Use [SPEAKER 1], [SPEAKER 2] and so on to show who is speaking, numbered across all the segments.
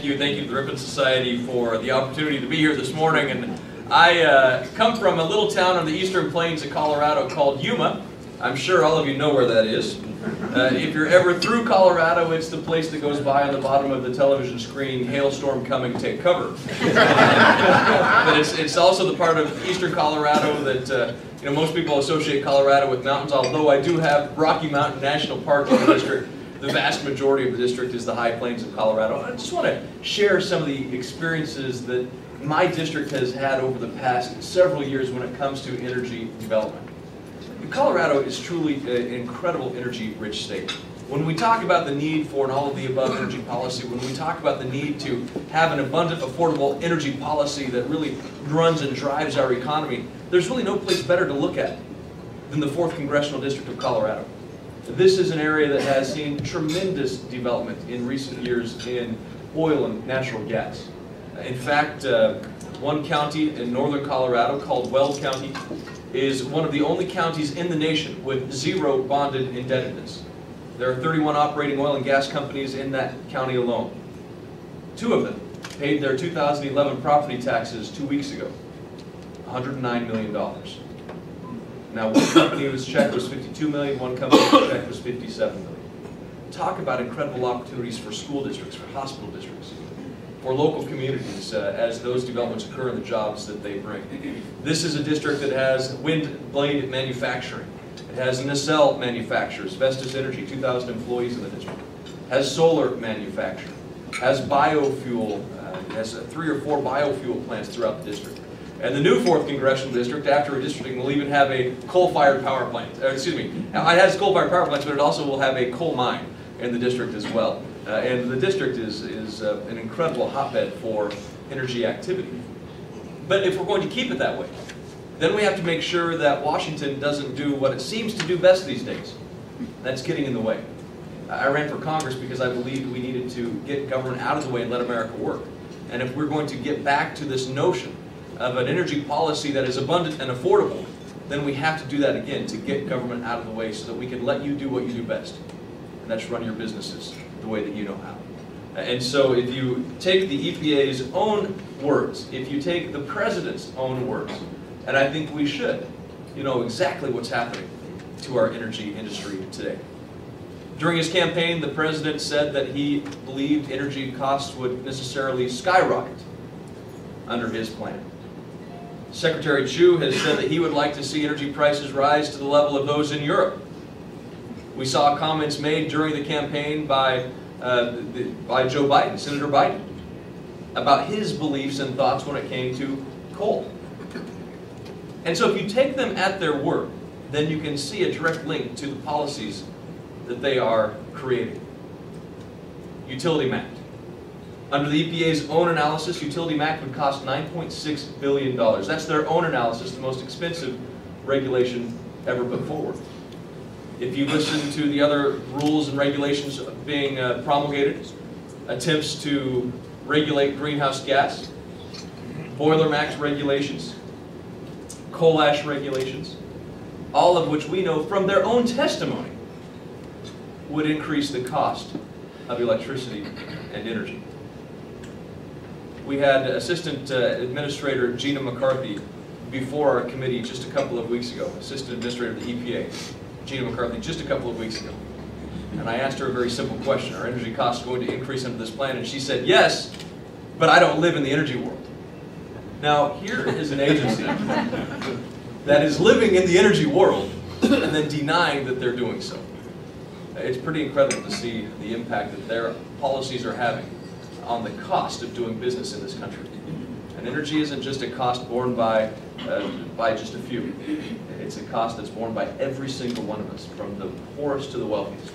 [SPEAKER 1] Thank you, thank you to the Ripon Society for the opportunity to be here this morning. And I uh, come from a little town on the eastern plains of Colorado called Yuma. I'm sure all of you know where that is. Uh, if you're ever through Colorado, it's the place that goes by on the bottom of the television screen, hailstorm coming, take cover. but it's, it's also the part of eastern Colorado that uh, you know most people associate Colorado with mountains, although I do have Rocky Mountain National Park in the district. The vast majority of the district is the high plains of Colorado. I just want to share some of the experiences that my district has had over the past several years when it comes to energy development. Colorado is truly an incredible energy-rich state. When we talk about the need for an all-of-the-above energy policy, when we talk about the need to have an abundant, affordable energy policy that really runs and drives our economy, there's really no place better to look at than the 4th Congressional District of Colorado. This is an area that has seen tremendous development in recent years in oil and natural gas. In fact, uh, one county in northern Colorado called Weld County is one of the only counties in the nation with zero bonded indebtedness. There are 31 operating oil and gas companies in that county alone. Two of them paid their 2011 property taxes two weeks ago, $109 million. Now, one company's check was 52 million, one company's check was 57 million. Talk about incredible opportunities for school districts, for hospital districts, for local communities uh, as those developments occur and the jobs that they bring. This is a district that has wind blade manufacturing. It has nacelle manufacturers, Vestas Energy, 2,000 employees in the district. Has solar manufacturing. Has biofuel, uh, has uh, three or four biofuel plants throughout the district. And the new 4th Congressional District, after redistricting, will even have a coal-fired power plant. Uh, excuse me, it has coal-fired power plants, but it also will have a coal mine in the district as well. Uh, and the district is, is uh, an incredible hotbed for energy activity. But if we're going to keep it that way, then we have to make sure that Washington doesn't do what it seems to do best these days. That's getting in the way. I ran for Congress because I believed we needed to get government out of the way and let America work. And if we're going to get back to this notion of an energy policy that is abundant and affordable, then we have to do that again to get government out of the way so that we can let you do what you do best. And that's run your businesses the way that you know how. And so if you take the EPA's own words, if you take the president's own words, and I think we should, you know exactly what's happening to our energy industry today. During his campaign, the president said that he believed energy costs would necessarily skyrocket under his plan. Secretary Chu has said that he would like to see energy prices rise to the level of those in Europe. We saw comments made during the campaign by, uh, by Joe Biden, Senator Biden, about his beliefs and thoughts when it came to coal. And so if you take them at their word, then you can see a direct link to the policies that they are creating. Utility MACT. Under the EPA's own analysis, Utility MACT would cost $9.6 billion. That's their own analysis, the most expensive regulation ever put forward. If you listen to the other rules and regulations being uh, promulgated, attempts to regulate greenhouse gas, boiler MACT regulations, coal ash regulations, all of which we know from their own testimony would increase the cost of electricity and energy. We had Assistant uh, Administrator Gina McCarthy before our committee just a couple of weeks ago, Assistant Administrator of the EPA. Gina McCarthy just a couple of weeks ago. And I asked her a very simple question. Are energy costs going to increase under this plan? And she said, yes, but I don't live in the energy world. Now, here is an agency that is living in the energy world and then denying that they're doing so. It's pretty incredible to see the impact that their policies are having on the cost of doing business in this country. And energy isn't just a cost borne by, uh, by just a few. It's a cost that's borne by every single one of us, from the poorest to the wealthiest,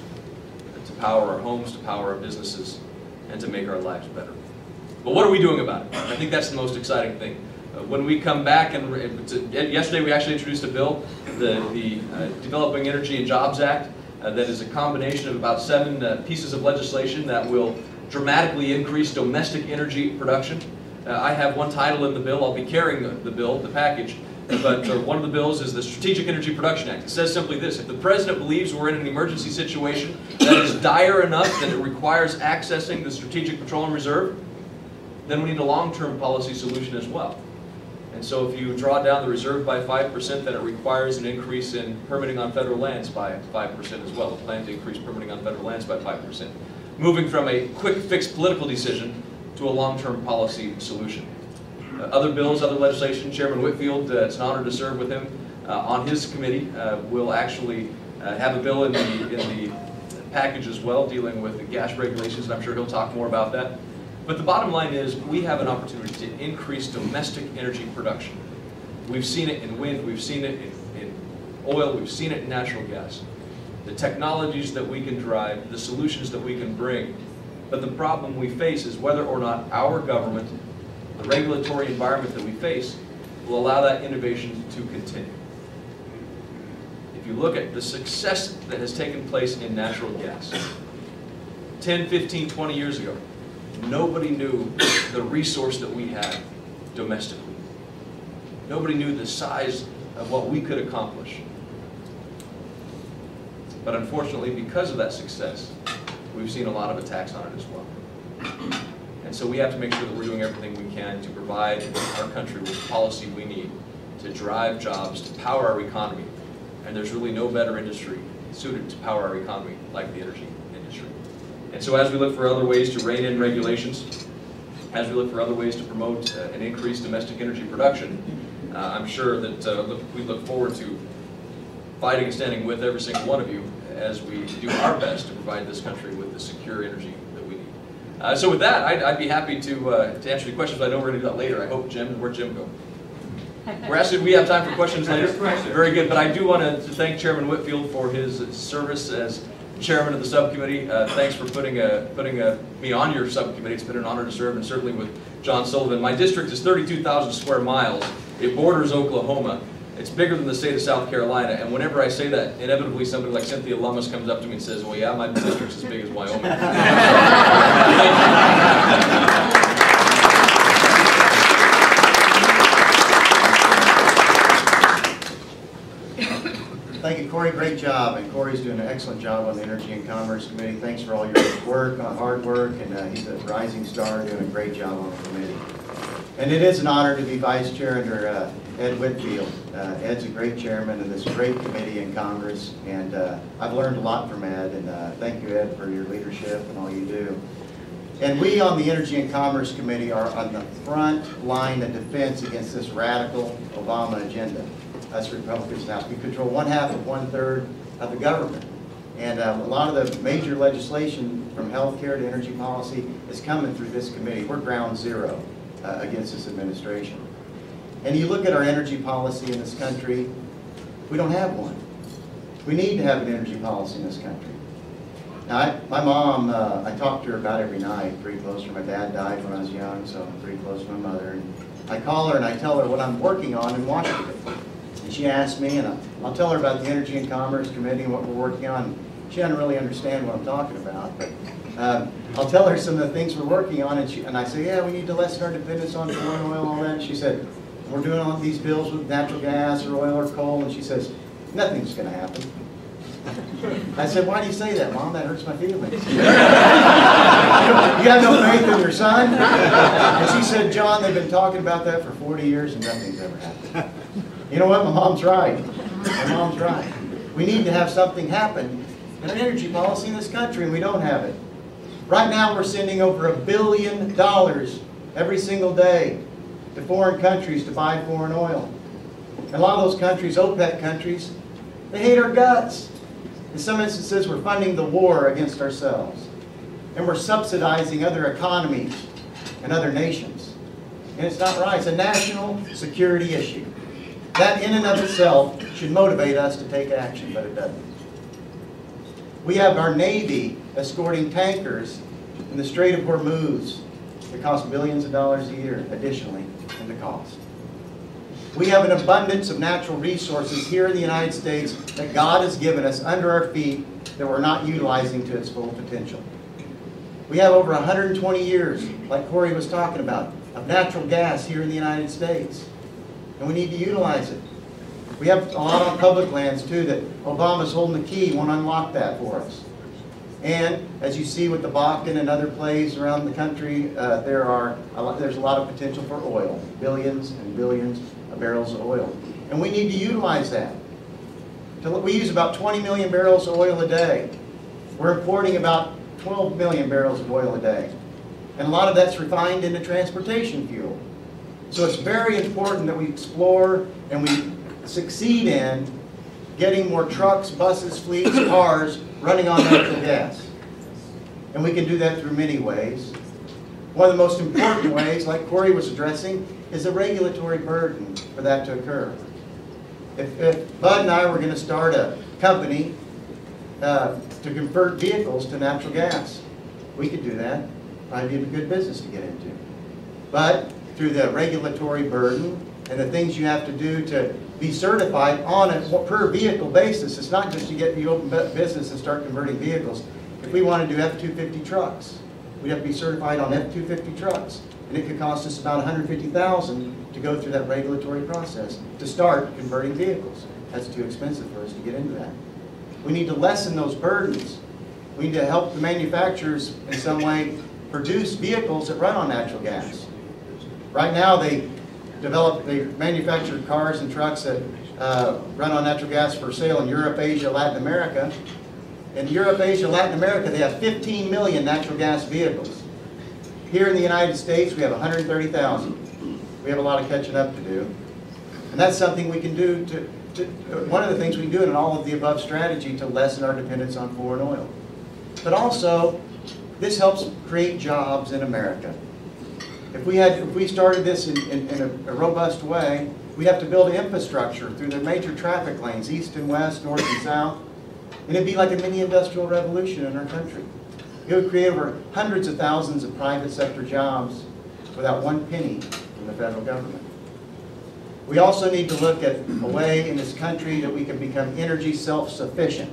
[SPEAKER 1] to power our homes, to power our businesses, and to make our lives better. But what are we doing about it? I think that's the most exciting thing. Uh, when we come back, and yesterday we actually introduced a bill, the, the uh, Developing Energy and Jobs Act, uh, that is a combination of about seven uh, pieces of legislation that will dramatically increase domestic energy production. Uh, I have one title in the bill, I'll be carrying the, the bill, the package, but uh, one of the bills is the Strategic Energy Production Act. It says simply this, if the President believes we're in an emergency situation that is dire enough that it requires accessing the Strategic Petroleum Reserve, then we need a long-term policy solution as well. And so if you draw down the reserve by 5%, then it requires an increase in permitting on federal lands by 5% as well, a plan to increase permitting on federal lands by 5%. Moving from a quick fix political decision to a long-term policy solution. Uh, other bills, other legislation, Chairman Whitfield, uh, it's an honor to serve with him uh, on his committee. Uh, will actually uh, have a bill in the, in the package as well dealing with the gas regulations, and I'm sure he'll talk more about that. But the bottom line is we have an opportunity to increase domestic energy production. We've seen it in wind, we've seen it in, in oil, we've seen it in natural gas. The technologies that we can drive, the solutions that we can bring. But the problem we face is whether or not our government, the regulatory environment that we face, will allow that innovation to continue. If you look at the success that has taken place in natural gas, 10, 15, 20 years ago, nobody knew the resource that we had domestically. Nobody knew the size of what we could accomplish. But unfortunately, because of that success, we've seen a lot of attacks on it as well. And so we have to make sure that we're doing everything we can to provide our country with the policy we need to drive jobs, to power our economy. And there's really no better industry suited to power our economy like the energy industry. And so as we look for other ways to rein in regulations, as we look for other ways to promote uh, an increased domestic energy production, uh, I'm sure that uh, look, we look forward to fighting and standing with every single one of you as we do our best to provide this country with the secure energy that we need. Uh, so with that, I'd, I'd be happy to, uh, to answer your questions. I know we're going to do that later. I hope Jim, where'd Jim go? We're asking, we have time for questions later. Very good, but I do want to thank Chairman Whitfield for his service as chairman of the subcommittee. Uh, thanks for putting a, putting a, me on your subcommittee. It's been an honor to serve, and certainly with John Sullivan. My district is 32,000 square miles. It borders Oklahoma. It's bigger than the state of South Carolina, and whenever I say that, inevitably somebody like Cynthia Lummis comes up to me and says, well, yeah, my district's as big as Wyoming.
[SPEAKER 2] Thank you, Cory. Great job. And Cory's doing an excellent job on the Energy and Commerce Committee. Thanks for all your work, uh, hard work, and uh, he's a rising star doing a great job on the committee. And it is an honor to be vice chair under uh, Ed Whitfield. Uh, Ed's a great chairman of this great committee in Congress, and uh, I've learned a lot from Ed, and uh, thank you, Ed, for your leadership and all you do. And we on the Energy and Commerce Committee are on the front line of defense against this radical Obama agenda. Us Republicans now, we control one half of one third of the government. And uh, a lot of the major legislation from health care to energy policy is coming through this committee. We're ground zero uh, against this administration. And you look at our energy policy in this country, we don't have one. We need to have an energy policy in this country. Now, I, my mom, uh, I talk to her about every night, pretty close to her. My dad died when I was young, so I'm pretty close to my mother. And I call her and I tell her what I'm working on in Washington. And she asks me, and I'll tell her about the Energy and Commerce Committee and what we're working on. She doesn't really understand what I'm talking about, but um, I'll tell her some of the things we're working on, and, she, and I say, yeah, we need to lessen our dependence on foreign oil and all that. And she said, we're doing all these bills with natural gas or oil or coal, and she says, nothing's going to happen. I said, why do you say that, Mom? That hurts my feelings. you have no faith in your son? And she said, John, they've been talking about that for 40 years and nothing's ever happened. You know what? My mom's right. My mom's right. We need to have something happen in an energy policy in this country, and we don't have it. Right now, we're sending over a billion dollars every single day to foreign countries to buy foreign oil. And a lot of those countries, OPEC countries, they hate our guts. In some instances, we're funding the war against ourselves. And we're subsidizing other economies and other nations. And it's not right. It's a national security issue. That in and of itself should motivate us to take action, but it doesn't. We have our Navy escorting tankers in the Strait of Hormuz that cost billions of dollars a year additionally in the cost. We have an abundance of natural resources here in the United States that God has given us under our feet that we're not utilizing to its full potential. We have over 120 years, like Cory was talking about, of natural gas here in the United States. And we need to utilize it. We have a lot on public lands too that Obama's holding the key, won't unlock that for us. And as you see with the Bakken and other plays around the country, uh, there are a lot, there's a lot of potential for oil, billions and billions of barrels of oil. And we need to utilize that. We use about 20 million barrels of oil a day. We're importing about 12 million barrels of oil a day. And a lot of that's refined into transportation fuel. So it's very important that we explore and we succeed in getting more trucks, buses, fleets, cars running on natural gas. And we can do that through many ways. One of the most important ways, like Cory was addressing, is a regulatory burden for that to occur. If, if Bud and I were going to start a company uh, to convert vehicles to natural gas, we could do that. Probably be a good business to get into. But through the regulatory burden and the things you have to do to be certified on a per vehicle basis, it's not just to get the open business and start converting vehicles. If we want to do F-250 trucks, we'd have to be certified on F-250 trucks. And it could cost us about 150,000 to go through that regulatory process to start converting vehicles. That's too expensive for us to get into that. We need to lessen those burdens. We need to help the manufacturers in some way produce vehicles that run on natural gas. Right now, they develop, they manufactured cars and trucks that uh, run on natural gas for sale in Europe, Asia, Latin America. In Europe, Asia, Latin America, they have 15 million natural gas vehicles. Here in the United States, we have 130,000. We have a lot of catching up to do. And that's something we can do to, to, one of the things we can do in all of the above strategy to lessen our dependence on foreign oil. But also, this helps create jobs in America. If we had, if we started this in, in, in a, a robust way, we'd have to build infrastructure through the major traffic lanes, east and west, north and south. And it'd be like a mini industrial revolution in our country. It would create over hundreds of thousands of private sector jobs without one penny from the federal government. We also need to look at a way in this country that we can become energy self-sufficient.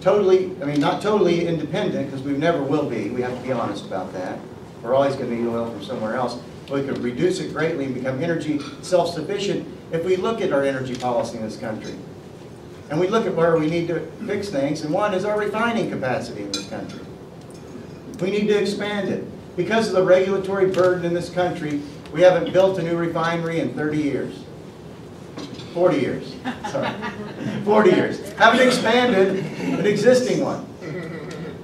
[SPEAKER 2] Totally, I mean, not totally independent, because we never will be, we have to be honest about that. We're always going to need oil from somewhere else. We could reduce it greatly and become energy self-sufficient if we look at our energy policy in this country. And we look at where we need to fix things, and one is our refining capacity in this country. We need to expand it. Because of the regulatory burden in this country, we haven't built a new refinery in 30 years. 40 years, sorry. 40 years. Haven't expanded an existing one.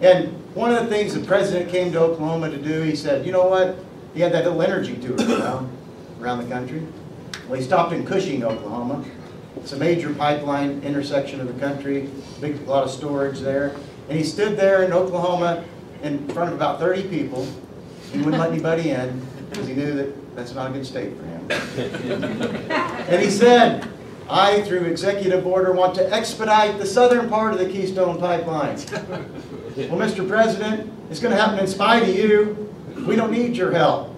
[SPEAKER 2] And one of the things the president came to Oklahoma to do, he said, you know what? He had that little energy tour around, around the country. Well, he stopped in Cushing, Oklahoma. It's a major pipeline intersection of the country, big, a lot of storage there. And he stood there in Oklahoma in front of about 30 people. He wouldn't let anybody in because he knew that that's not a good state for him. And he said, I, through executive order, want to expedite the southern part of the Keystone Pipeline. Well, Mr. President, it's going to happen in spite of you. We don't need your help.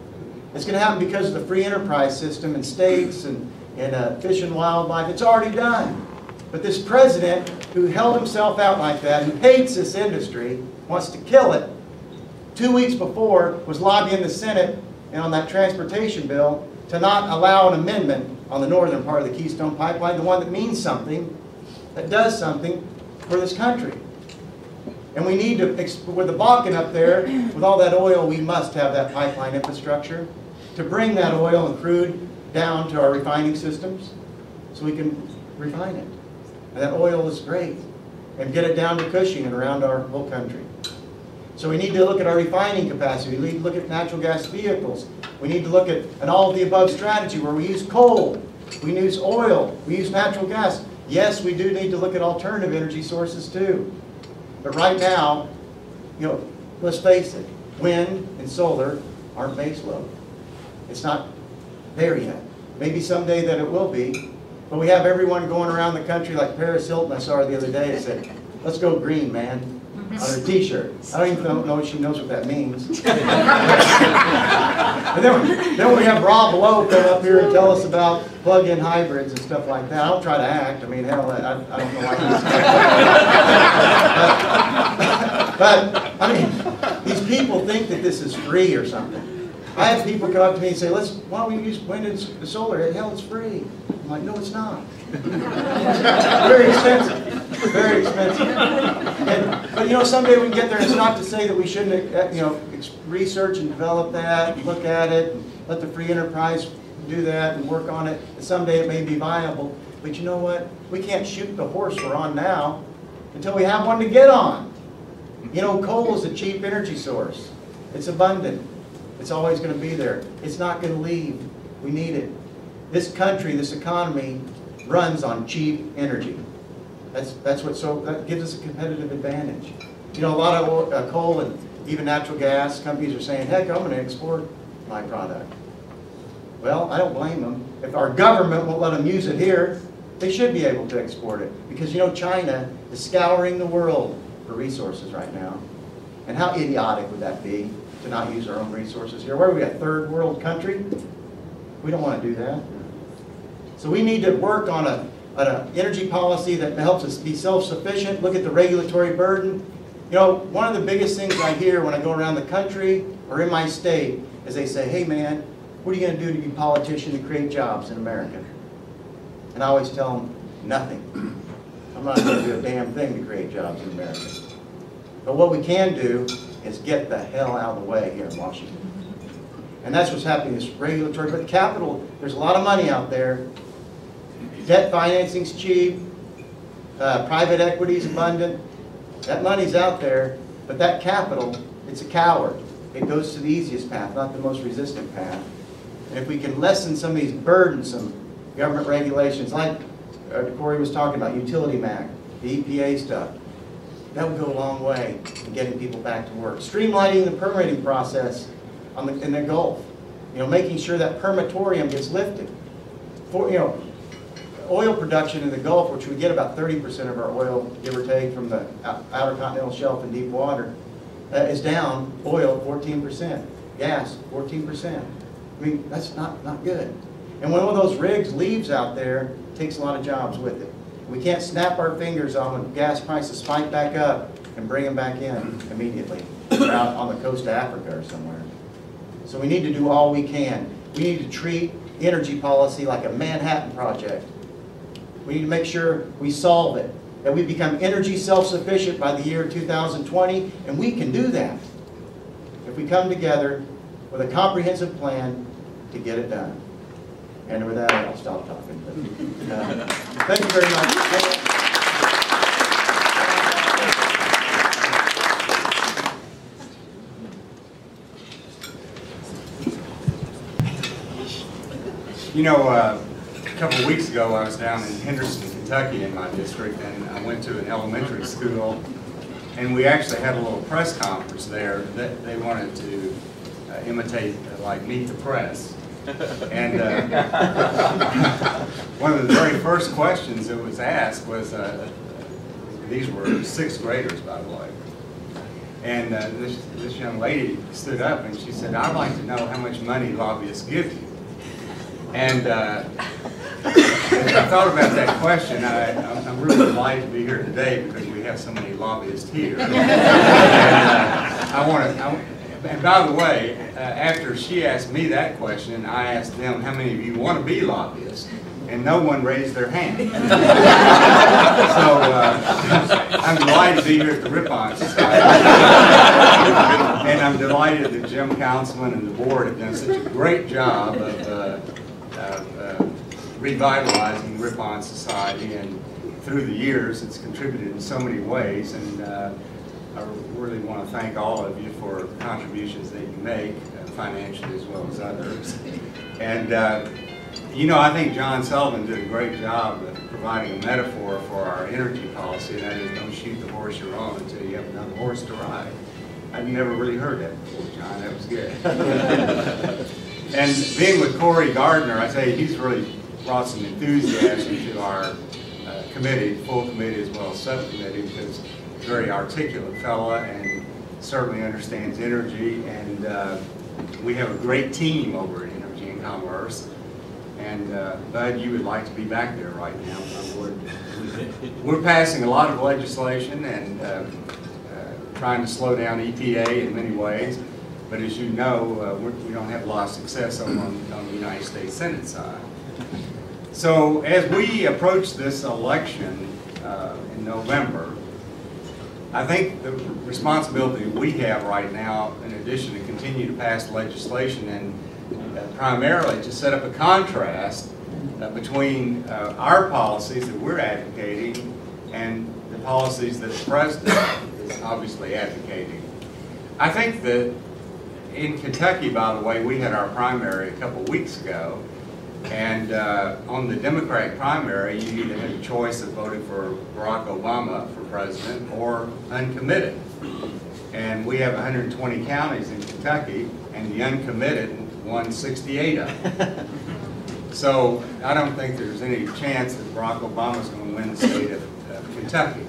[SPEAKER 2] It's going to happen because of the free enterprise system and states and, and uh, fish and wildlife. It's already done. But this president, who held himself out like that, who hates this industry, wants to kill it, two weeks before was lobbying the Senate and on that transportation bill to not allow an amendment on the northern part of the Keystone Pipeline, the one that means something, that does something for this country. And we need to, with the Bakken up there, with all that oil, we must have that pipeline infrastructure to bring that oil and crude down to our refining systems so we can refine it. And that oil is great. And get it down to Cushing and around our whole country. So we need to look at our refining capacity. We need to look at natural gas vehicles. We need to look at an all of the above strategy where we use coal, we use oil, we use natural gas. Yes, we do need to look at alternative energy sources too. But right now, you know, let's face it, wind and solar aren't base load. It's not there yet. Maybe someday that it will be. But we have everyone going around the country like Paris Hilton I saw her the other day and said, let's go green, man on her t-shirt. I don't even know, know if she knows what that means. and then, then we have Rob Lowe come up here and tell us about plug-in hybrids and stuff like that. I don't try to act. I mean, hell, I, I don't know why he's but, but, I mean, these people think that this is free or something. I have people come up to me and say, let's, why don't we use wind and solar? Hell, it's free. I'm like, no, it's not. Very expensive. Very expensive. And- But you know, someday we can get there, it's not to say that we shouldn't, uh, you know, research and develop that, look at it, and let the free enterprise do that and work on it. Someday it may be viable, but you know what? We can't shoot the horse we're on now until we have one to get on. You know, coal is a cheap energy source. It's abundant. It's always gonna be there. It's not gonna leave. We need it. This country, this economy runs on cheap energy. That's, that's what, so, that gives us a competitive advantage. You know, a lot of uh, coal and even natural gas companies are saying, heck, I'm gonna export my product. Well, I don't blame them. If our government won't let them use it here, they should be able to export it. Because you know, China is scouring the world for resources right now. And how idiotic would that be to not use our own resources here? Where are we, a third world country? We don't want to do that. So we need to work on a, an energy policy that helps us be self-sufficient, look at the regulatory burden. You know, one of the biggest things I hear when I go around the country or in my state is they say, hey man, what are you going to do to be a politician to create jobs in America? And I always tell them, nothing. I'm not going to do a damn thing to create jobs in America. But what we can do is get the hell out of the way here in Washington. And that's what's happening, this regulatory, but capital, there's a lot of money out there. Debt financing's cheap, uh, private equity's abundant. That money's out there, but that capital, it's a coward. It goes to the easiest path, not the most resistant path. And if we can lessen some of these burdensome government regulations, like uh, Cory was talking about, utility MACT, the EPA stuff, that would go a long way in getting people back to work. Streamlining the permitting process the, in the Gulf, you know, making sure that permatorium gets lifted. For, you know, oil production in the Gulf, which we get about 30% of our oil, give or take, from the outer continental shelf and deep water, uh, is down, oil 14%, gas 14%. I mean, that's not, not good. And when one of those rigs leaves out there, it takes a lot of jobs with it. We can't snap our fingers on when gas prices spike back up and bring them back in immediately. Out on the coast of Africa or somewhere. So we need to do all we can. We need to treat energy policy like a Manhattan Project. We need to make sure we solve it, that we become energy self-sufficient by the year 2020, and we can do that if we come together with a comprehensive plan to get it done. And with that, I'll stop talking. But, uh, Thank you very much.
[SPEAKER 3] You know, uh, couple of weeks ago, I was down in Henderson, Kentucky in my district, and I went to an elementary school, and we actually had a little press conference there that they wanted to uh, imitate, uh, like, Meet the Press. And uh, one of the very first questions that was asked was, uh, these were sixth graders, by the way. And uh, this, this young lady stood up and she said, I'd like to know how much money lobbyists give you. And uh, I thought about that question, I, I'm I'm really delighted to be here today because we have so many lobbyists here. And, uh, I want to, and by the way, uh, after she asked me that question, I asked them, how many of you want to be lobbyists? And no one raised their hand. So uh, I'm delighted to be here at the Ripon Society. And I'm delighted that Jim Conzelman and the board have done such a great job of uh, of, uh, revitalizing Ripon Society, and through the years, it's contributed in so many ways, and uh, I really want to thank all of you for contributions that you make, uh, financially as well as others. And, uh, you know, I think John Sullivan did a great job of providing a metaphor for our energy policy, and that is don't shoot the horse you're on until you have another horse to ride. I've never really heard that before, John, that was good. And being with Cory Gardner, I say he's really brought some enthusiasm to our uh, committee, full committee as well as subcommittee, because he's a very articulate fella and certainly understands energy. And uh, we have a great team over at Energy and Commerce. And uh, Bud, you would like to be back there right now. We're passing a lot of legislation and uh, uh, trying to slow down EPA in many ways. But as you know, uh, we're- don't have a lot of success on, on the United States Senate side. So as we approach this election uh, in November, I think the responsibility we have right now, in addition to continue to pass legislation and uh, primarily to set up a contrast uh, between uh, our policies that we're advocating and the policies that the president is obviously advocating. I think that in Kentucky, by the way, we had our primary a couple weeks ago, and uh, on the Democratic primary, you either had a choice of voting for Barack Obama for president or uncommitted. And we have 120 counties in Kentucky, and the uncommitted won 68 of them. So I don't think there's any chance that Barack Obama's going to win the state of of Kentucky.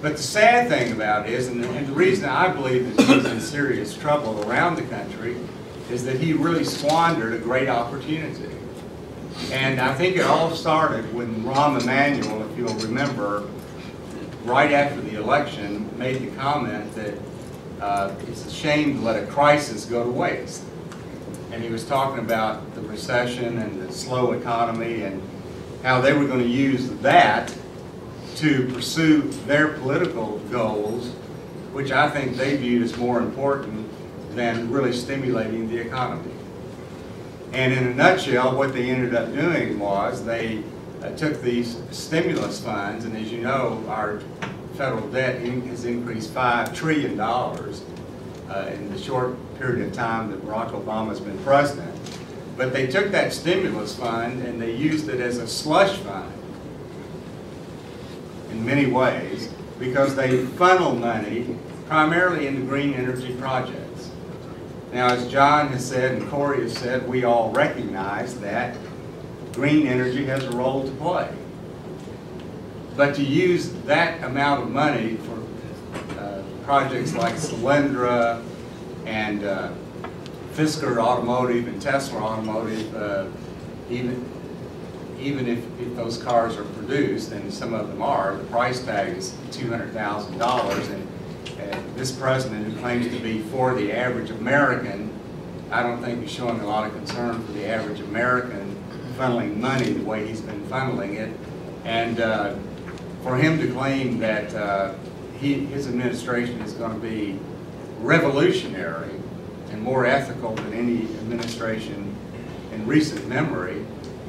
[SPEAKER 3] But the sad thing about it is, and the, and the reason I believe that he's in serious trouble around the country, is that he really squandered a great opportunity. And I think it all started when Rahm Emanuel, if you'll remember, right after the election, made the comment that uh, it's a shame to let a crisis go to waste. And he was talking about the recession and the slow economy and how they were going to use that to pursue their political goals, which I think they viewed as more important than really stimulating the economy. And in a nutshell, what they ended up doing was they uh, took these stimulus funds, and as you know, our federal debt in- has increased $5 trillion uh, in the short period of time that Barack Obama's been president. But they took that stimulus fund and they used it as a slush fund in many ways because they funnel money primarily into green energy projects. Now, as John has said and Cory has said, we all recognize that green energy has a role to play. But to use that amount of money for uh, projects like Solyndra and uh, Fisker Automotive and Tesla Automotive, uh, even even if, if those cars are produced, and some of them are, the price tag is $200,000. And, and this president, who claims to be for the average American, I don't think is showing a lot of concern for the average American funneling money the way he's been funneling it. And uh, for him to claim that uh, he, his administration is going to be revolutionary and more ethical than any administration in recent memory,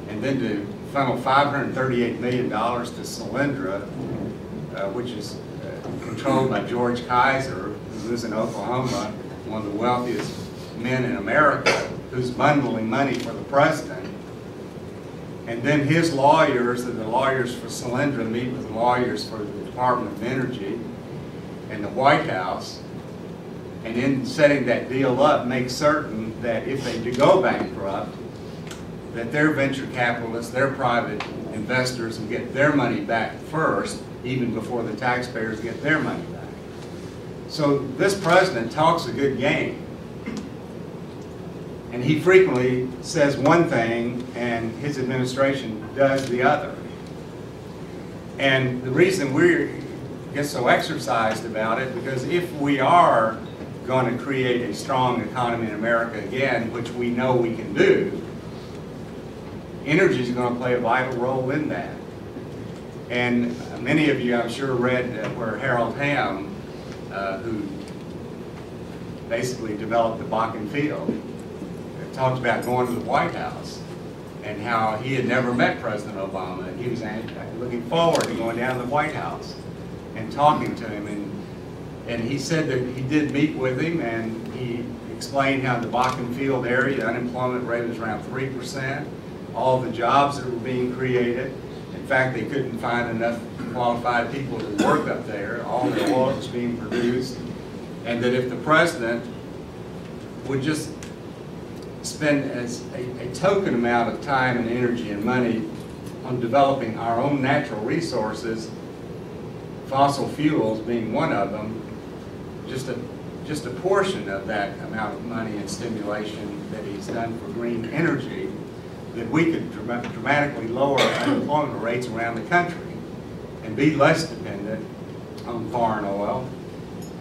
[SPEAKER 3] and then to funnel $538 million to Solyndra, uh, which is uh, controlled by George Kaiser, who lives in Oklahoma, one of the wealthiest men in America, who's bundling money for the president. And then his lawyers, and the lawyers for Solyndra meet with lawyers for the Department of Energy and the White House, and in setting that deal up, make certain that if they do go bankrupt, that their venture capitalists, their private investors will get their money back first, even before the taxpayers get their money back. So this president talks a good game. And he frequently says one thing and his administration does the other. And the reason we get so exercised about it, because if we are going to create a strong economy in America again, which we know we can do, energy is going to play a vital role in that. And many of you, I'm sure, read where Harold Hamm, uh, who basically developed the Bakken Field, talked about going to the White House and how he had never met President Obama. And he was looking forward to going down to the White House and talking to him. And, and he said that he did meet with him and he explained how the Bakken Field area, the unemployment rate was around 3% all the jobs that were being created. In fact, they couldn't find enough qualified people to work up there. All the oil was being produced. And that if the president would just spend as a, a token amount of time and energy and money on developing our own natural resources, fossil fuels being one of them, just a, just a portion of that amount of money and stimulation that he's done for green energy, that we could dramatically lower unemployment rates around the country and be less dependent on foreign oil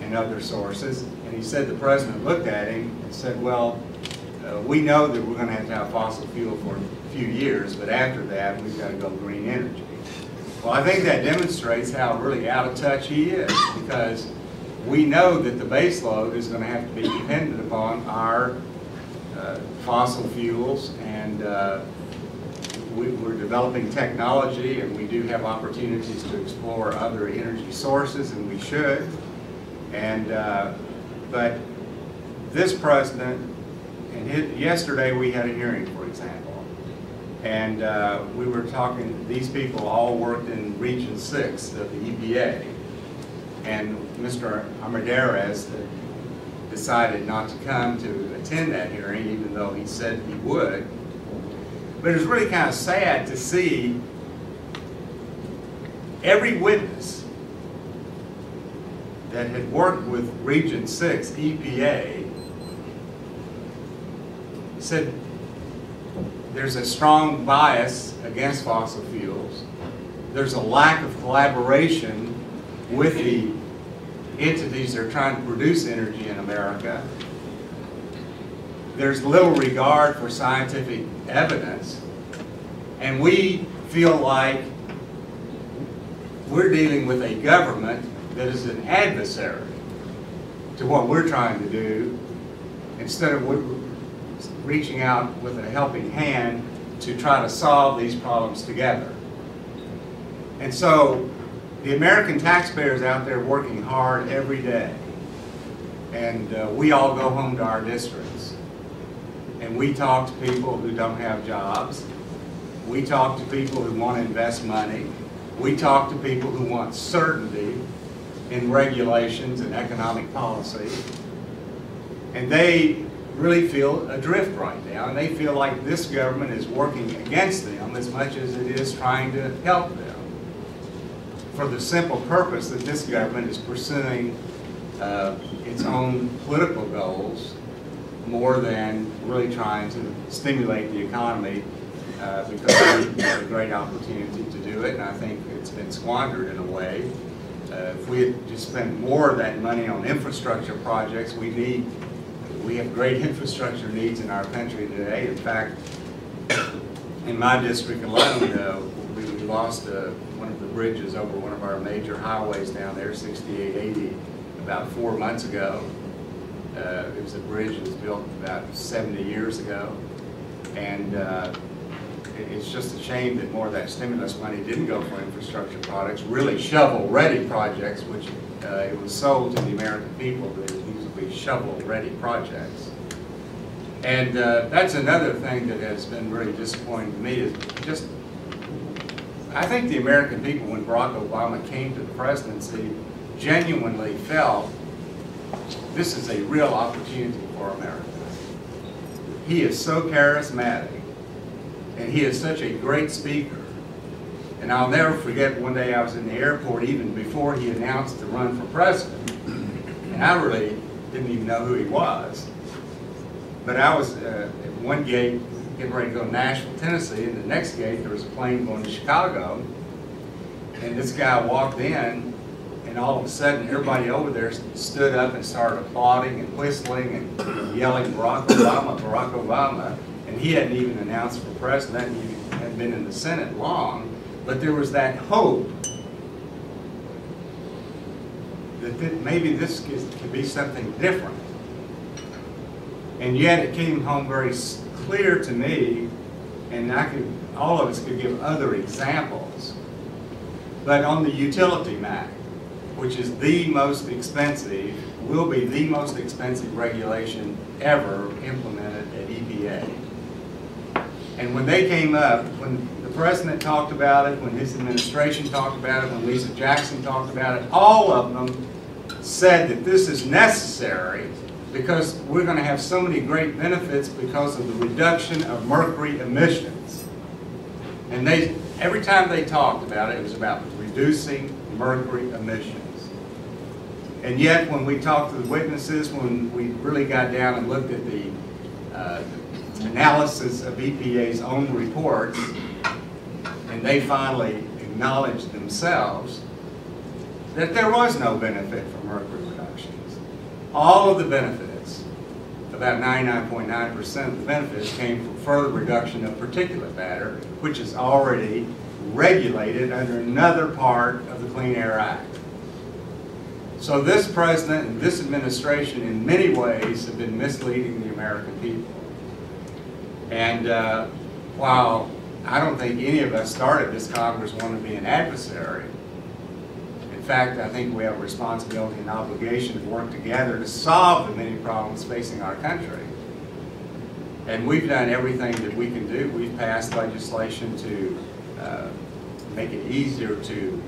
[SPEAKER 3] and other sources. And he said the president looked at him and said, well, uh, we know that we're gonna have to have fossil fuel for a few years, but after that, we've gotta go green energy. Well, I think that demonstrates how really out of touch he is, because we know that the base load is gonna have to be dependent upon our fossil fuels, and uh, we, we're developing technology, and we do have opportunities to explore other energy sources, and we should. And, uh, but this president, and his, yesterday we had a hearing, for example, and uh, we were talking, these people all worked in Region 6 of the EPA, and Mr. Armendariz decided not to come to attend that hearing, even though he said he would. But it was really kind of sad to see every witness that had worked with Region 6 EPA said there's a strong bias against fossil fuels. There's a lack of collaboration with the entities that are trying to produce energy in America. There's little regard for scientific evidence. And we feel like we're dealing with a government that is an adversary to what we're trying to do instead of reaching out with a helping hand to try to solve these problems together. And so the American taxpayers out there working hard every day. And uh, we all go home to our districts. And we talk to people who don't have jobs. We talk to people who want to invest money. We talk to people who want certainty in regulations and economic policy. And they really feel adrift right now, and they feel like this government is working against them as much as it is trying to help them for the simple purpose that this government is pursuing uh, its own political goals more than really trying to stimulate the economy uh, because we have a great opportunity to do it, and I think it's been squandered in a way. Uh, if we had just spent more of that money on infrastructure projects, we need, we have great infrastructure needs in our country today. In fact, in my district alone, uh, we, lost uh, one of the bridges over one of our major highways down there, 6880, about four months ago. Uh, it was a bridge that was built about 70 years ago. And uh, it, it's just a shame that more of that stimulus money didn't go for infrastructure projects, really shovel-ready projects, which uh, it was sold to the American people that these would be shovel-ready projects. And uh, that's another thing that has been really disappointing to me is just I think the American people, when Barack Obama came to the presidency, genuinely felt this is a real opportunity for America. He is so charismatic, and he is such a great speaker. And I'll never forget one day I was in the airport even before he announced to run for president. And I really didn't even know who he was. But I was uh, at one gate getting ready to go to Nashville, Tennessee, and the next gate there was a plane going to Chicago, and this guy walked in, and all of a sudden everybody over there stood up and started applauding and whistling and yelling Barack Obama, Barack Obama, and he hadn't even announced for president, he hadn't been in the Senate long, but there was that hope that maybe this could be something different. And yet it came home very clear to me, and I could, all of us could give other examples, but on the utility MACT, which is the most expensive, will be the most expensive regulation ever implemented at EPA. And when they came up, when the president talked about it, when his administration talked about it, when Lisa Jackson talked about it, all of them said that this is necessary because we're going to have so many great benefits because of the reduction of mercury emissions. And they, every time they talked about it, it was about reducing mercury emissions. And yet, when we talked to the witnesses, when we really got down and looked at the uh, analysis of EPA's own reports, and they finally acknowledged themselves that there was no benefit from mercury all of the benefits, about 99.9% of the benefits came from further reduction of particulate matter, which is already regulated under another part of the Clean Air Act. So this president and this administration in many ways have been misleading the American people. And uh, while I don't think any of us started this Congress wanting to be an adversary, in fact, I think we have a responsibility and obligation to work together to solve the many problems facing our country. And we've done everything that we can do. We've passed legislation to uh, make it easier to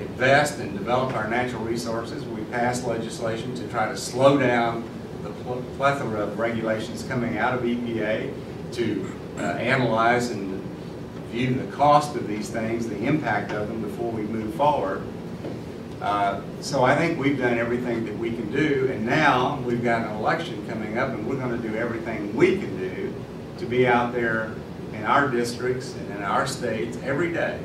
[SPEAKER 3] invest and develop our natural resources. We passed legislation to try to slow down the pl- plethora of regulations coming out of EPA, to uh, analyze and view the cost of these things, the impact of them before we move forward. Uh, So I think we've done everything that we can do, and now we've got an election coming up, and we're gonna do everything we can do to be out there in our districts and in our states every day,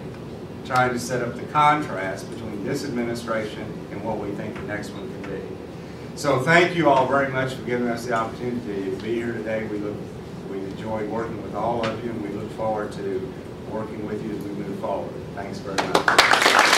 [SPEAKER 3] trying to set up the contrast between this administration and what we think the next one can be. So thank you all very much for giving us the opportunity to be here today. We look, we enjoyed working with all of you, and we look forward to working with you as we move forward. Thanks very much.